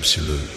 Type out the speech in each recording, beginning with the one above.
absolue.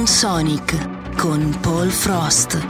Sound Sonic con Paul Frost.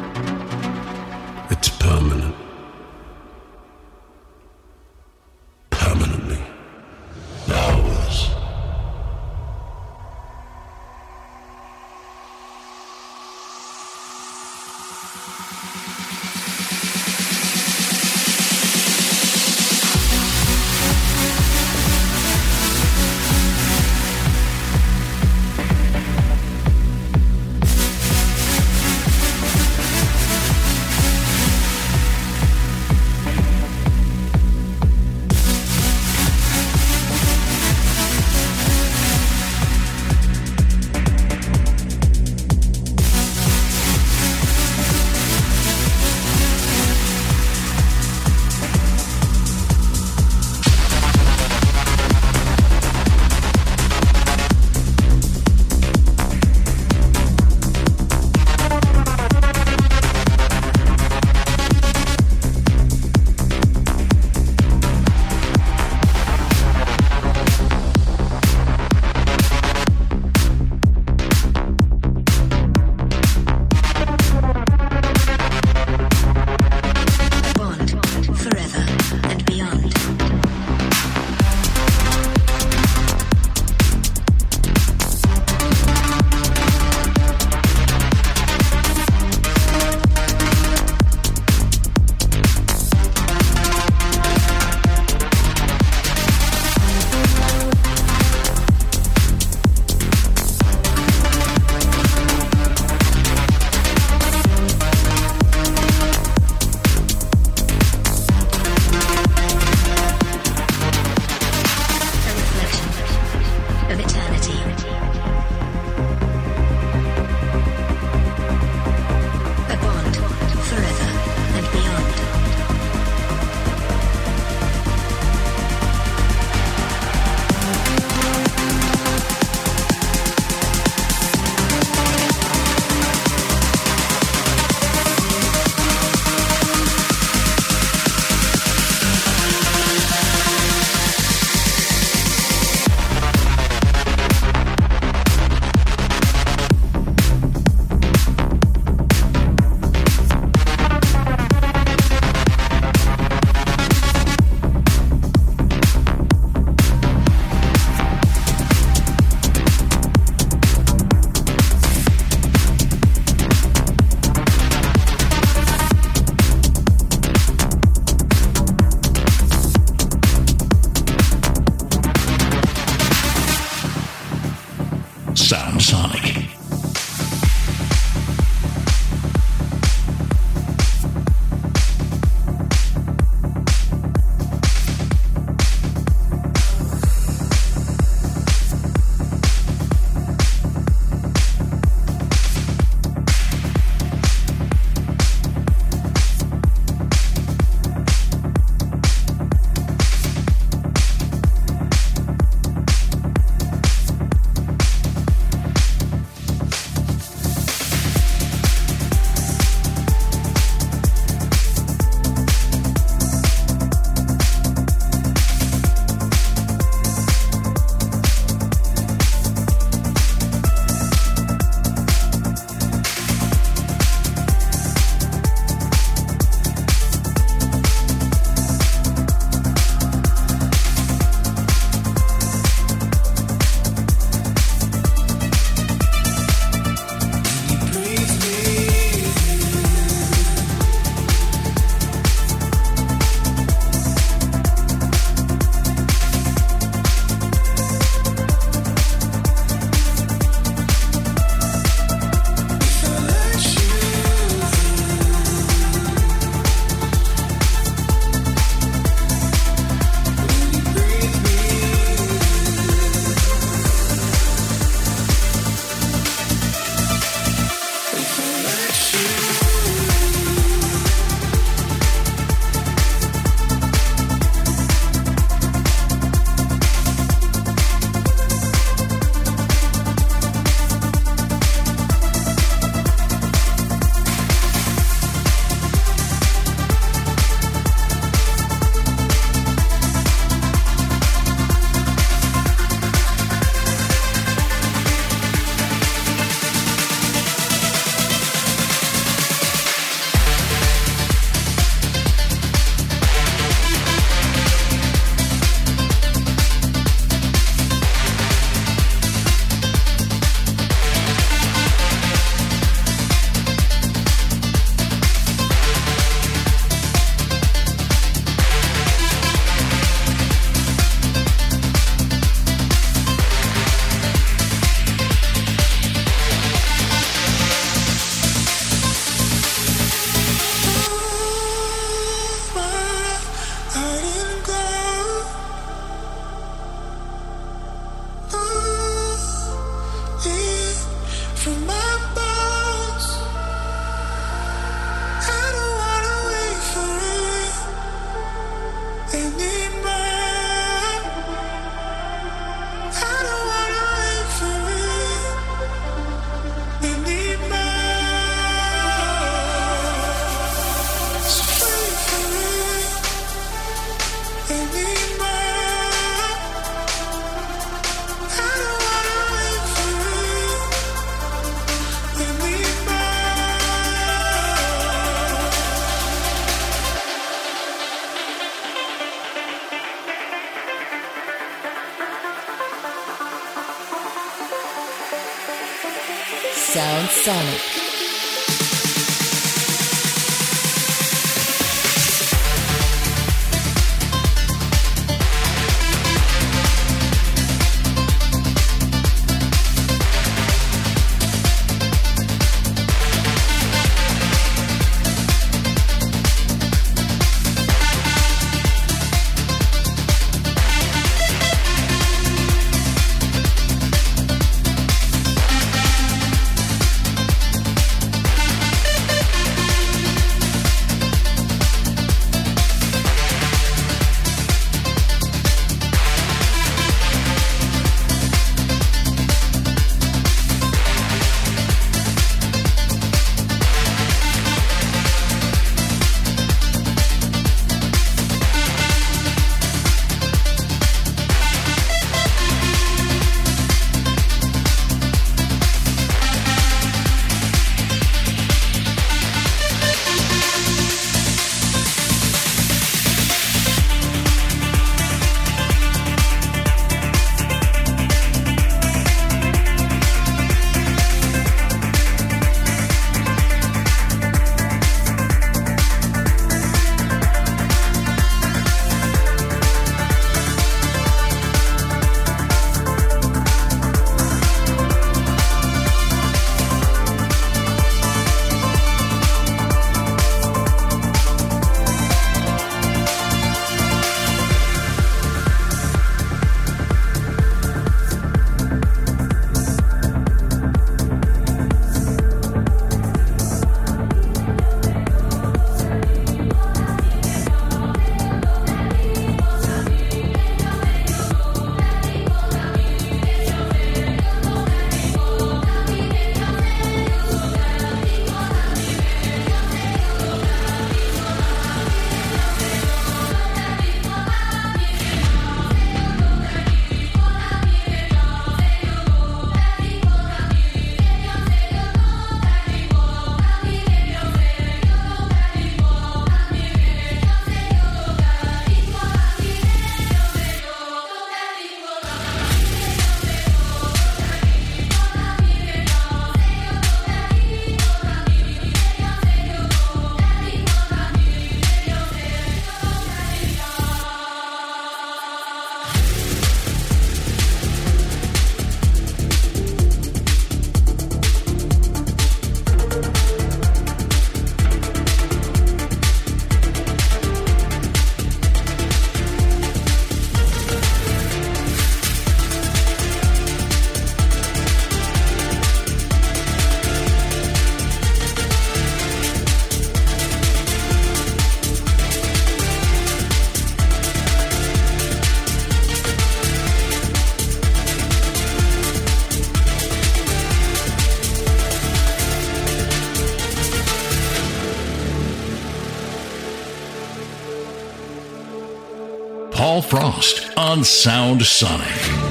Frost on Sound Sonic.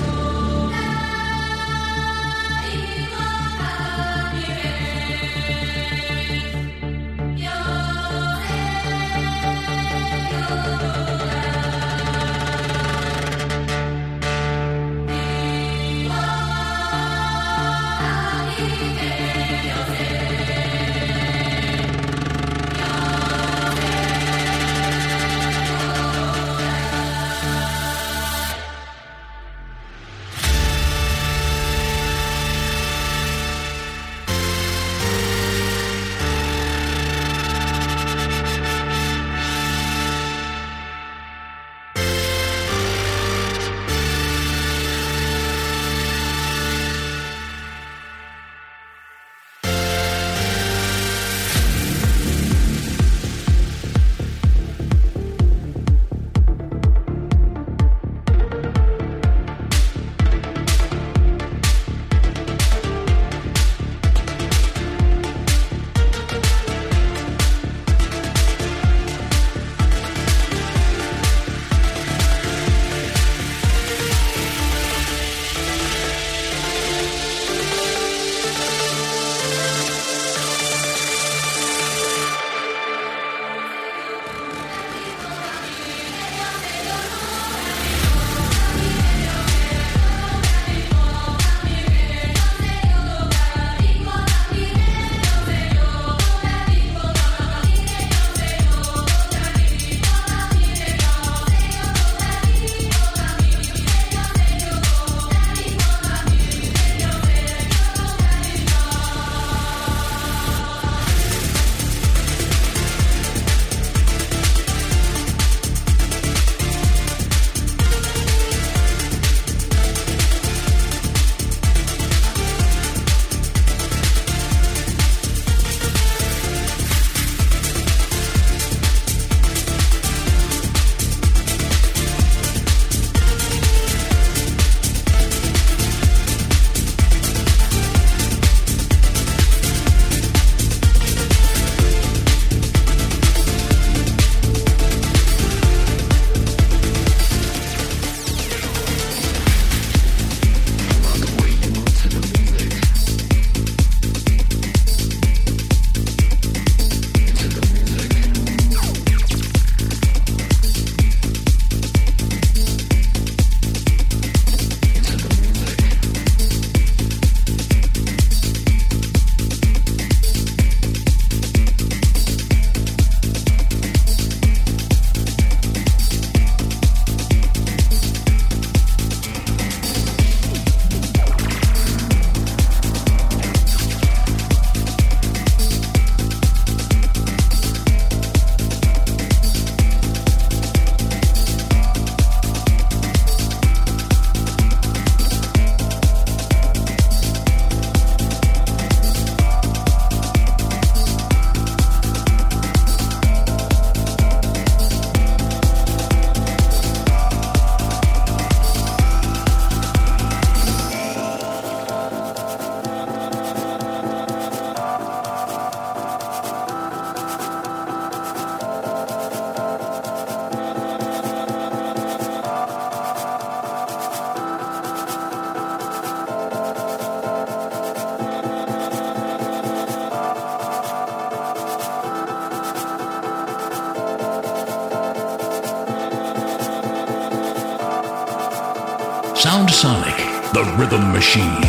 Machine.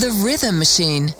The Rhythm Machine.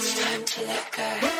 Sound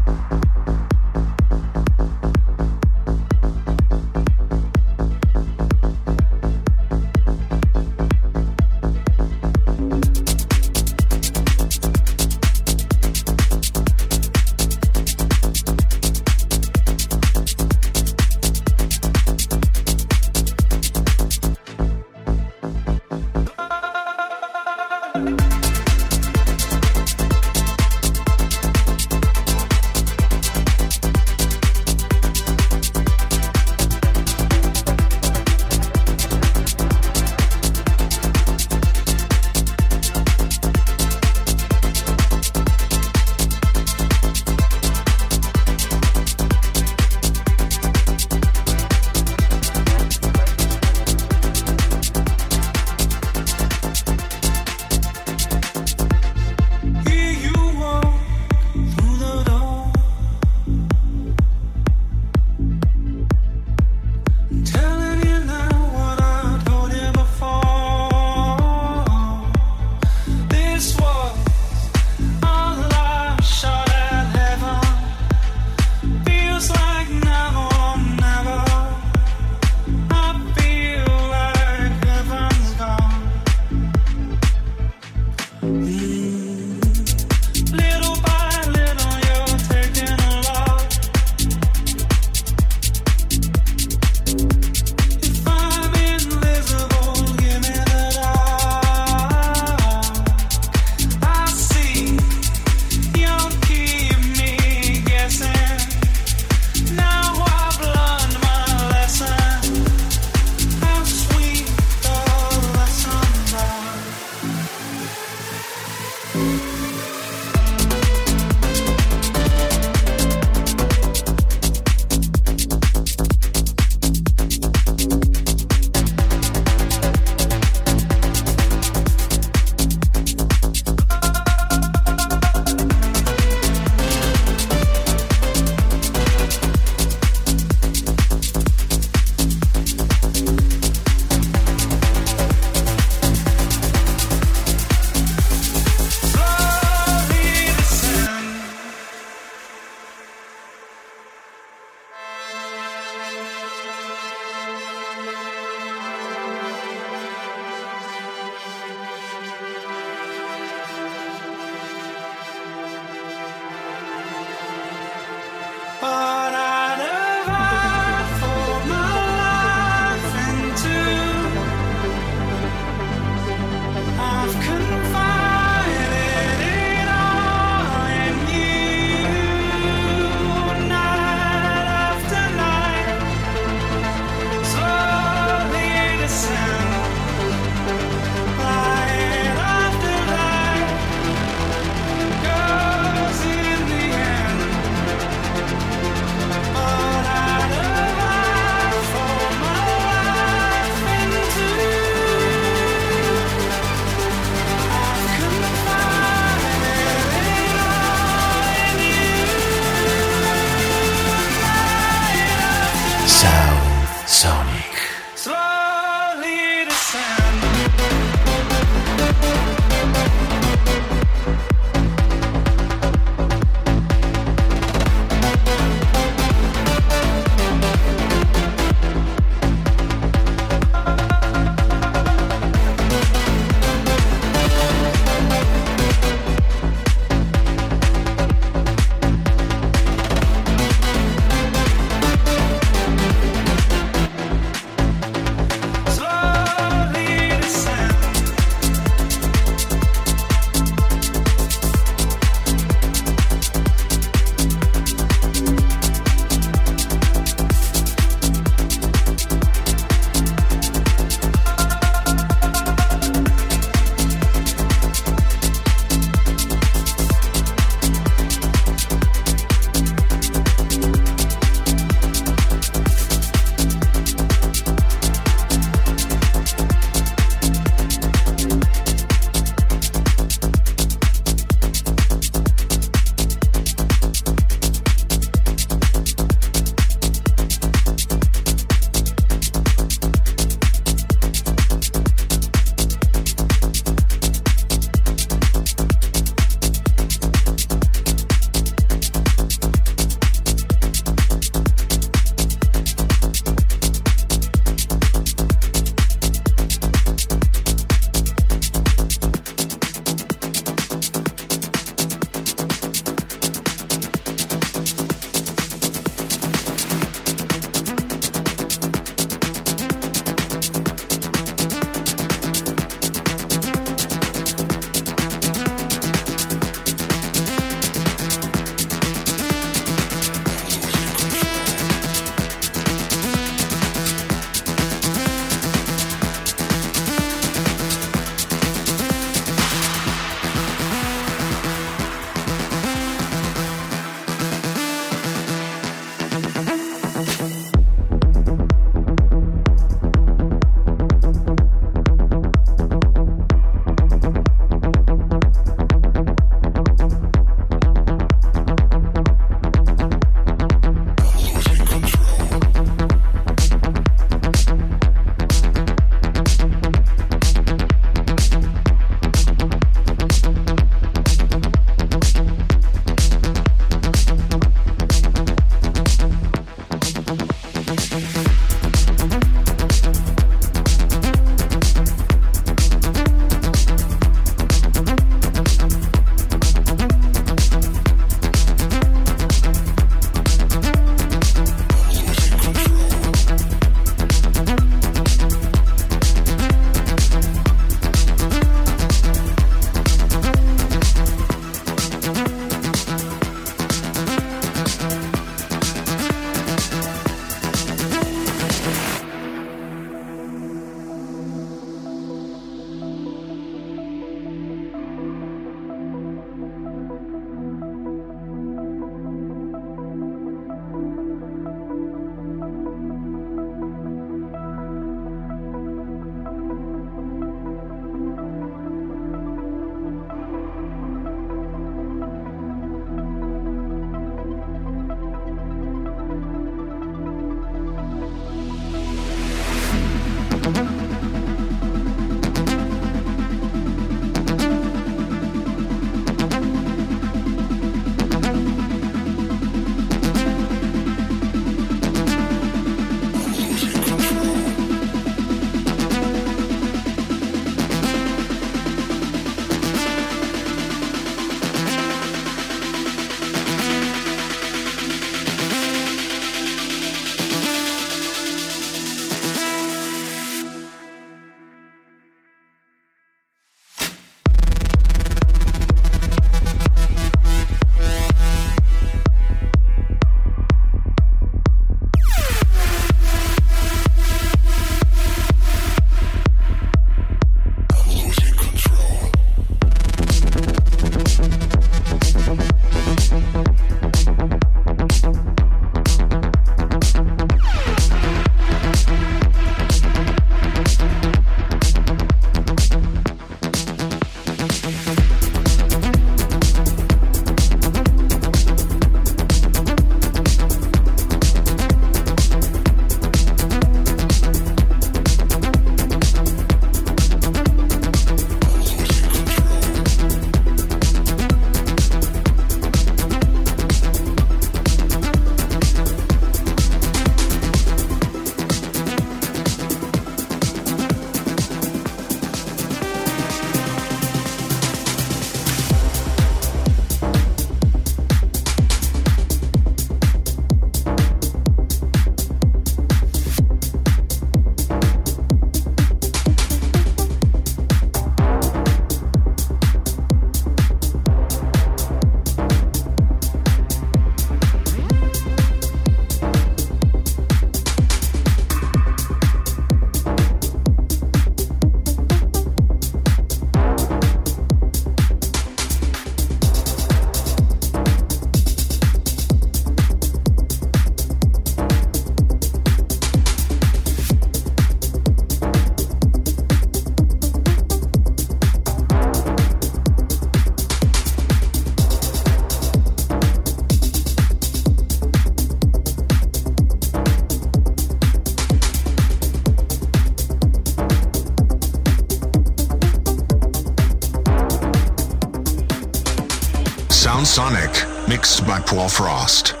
By Paul Frost.